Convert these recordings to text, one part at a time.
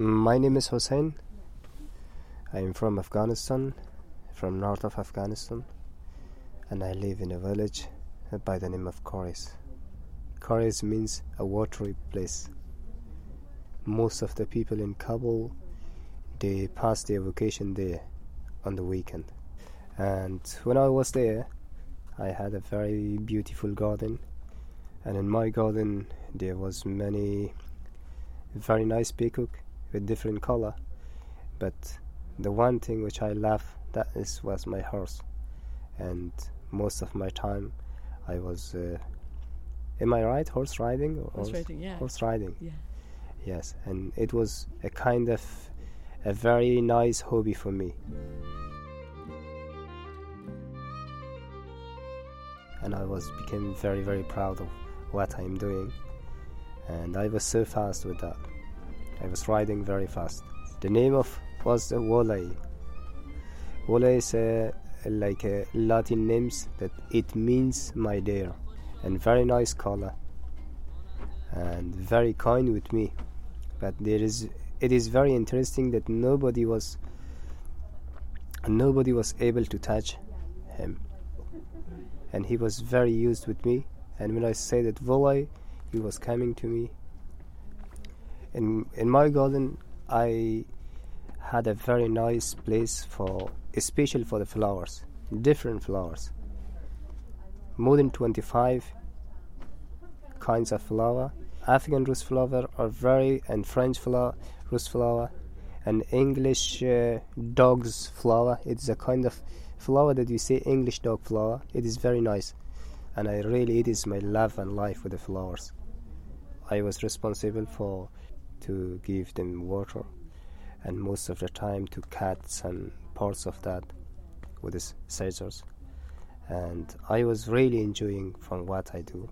My name is Hussein. I am from Afghanistan, from north of Afghanistan, and I live in a village by the name of Koris. Koris means a watery place. Most of the people in Kabul they pass their vacation there on the weekend. And when I was there, I had a very beautiful garden, and in my garden there was many very nice peacock with different color. But the one thing which I love that is was my horse, and most of my time I was. Uh, am I right? Horse riding? Or horse riding, yeah. Horse riding. Yeah. Yes, and it was a kind of a very nice hobby for me. And I was became very very proud of what I'm doing, and I was so fast with that. I was riding very fast. The name of was Wolai. Wolai is a, like a Latin names that it means my dear, and very nice color, and very kind with me. But there is, it is very interesting that nobody was, nobody was able to touch him, and he was very used with me. And when I say that Wolai, he was coming to me in in my garden I had a very nice place for especially for the flowers different flowers. More than 25 kinds of flower. African rose flower are very and French flower rose flower. And English uh, dog's flower. It's a kind of flower that you say English dog flower. It is very nice. And I really it is my love and life with the flowers. I was responsible for to give them water and most of the time to cut some parts of that with the scissors. And I was really enjoying from what I do.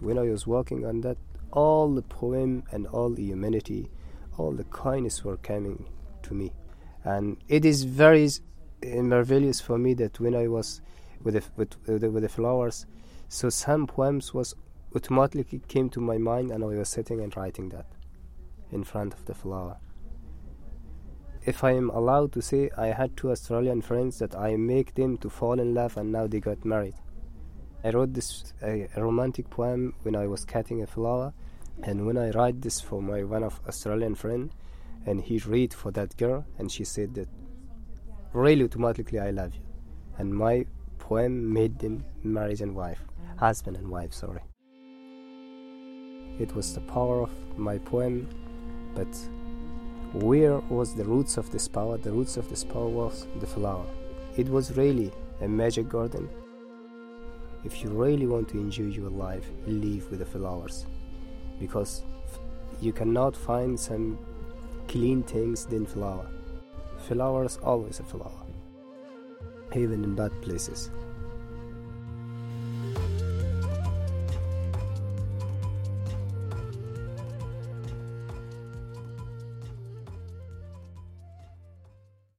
When I was working on that all the poem and all the humanity all the kindness were coming to me. And it is very marvelous for me that when I was with the, with, the, with the flowers so some poems was automatically came to my mind and I was sitting and writing that in front of the flower. If I am allowed to say, I had two Australian friends that I make them to fall in love and now they got married. I wrote this a, a romantic poem when I was cutting a flower, and when I write this for my one of Australian friend, and he read for that girl, and she said that really automatically I love you, and my poem made them marriage and wife, husband and wife. Sorry. It was the power of my poem but where was the roots of this power? The roots of this power was the flower. It was really a magic garden. If you really want to enjoy your life, live with the flowers. Because you cannot find some clean things than flower. Flowers always a flower, even in bad places.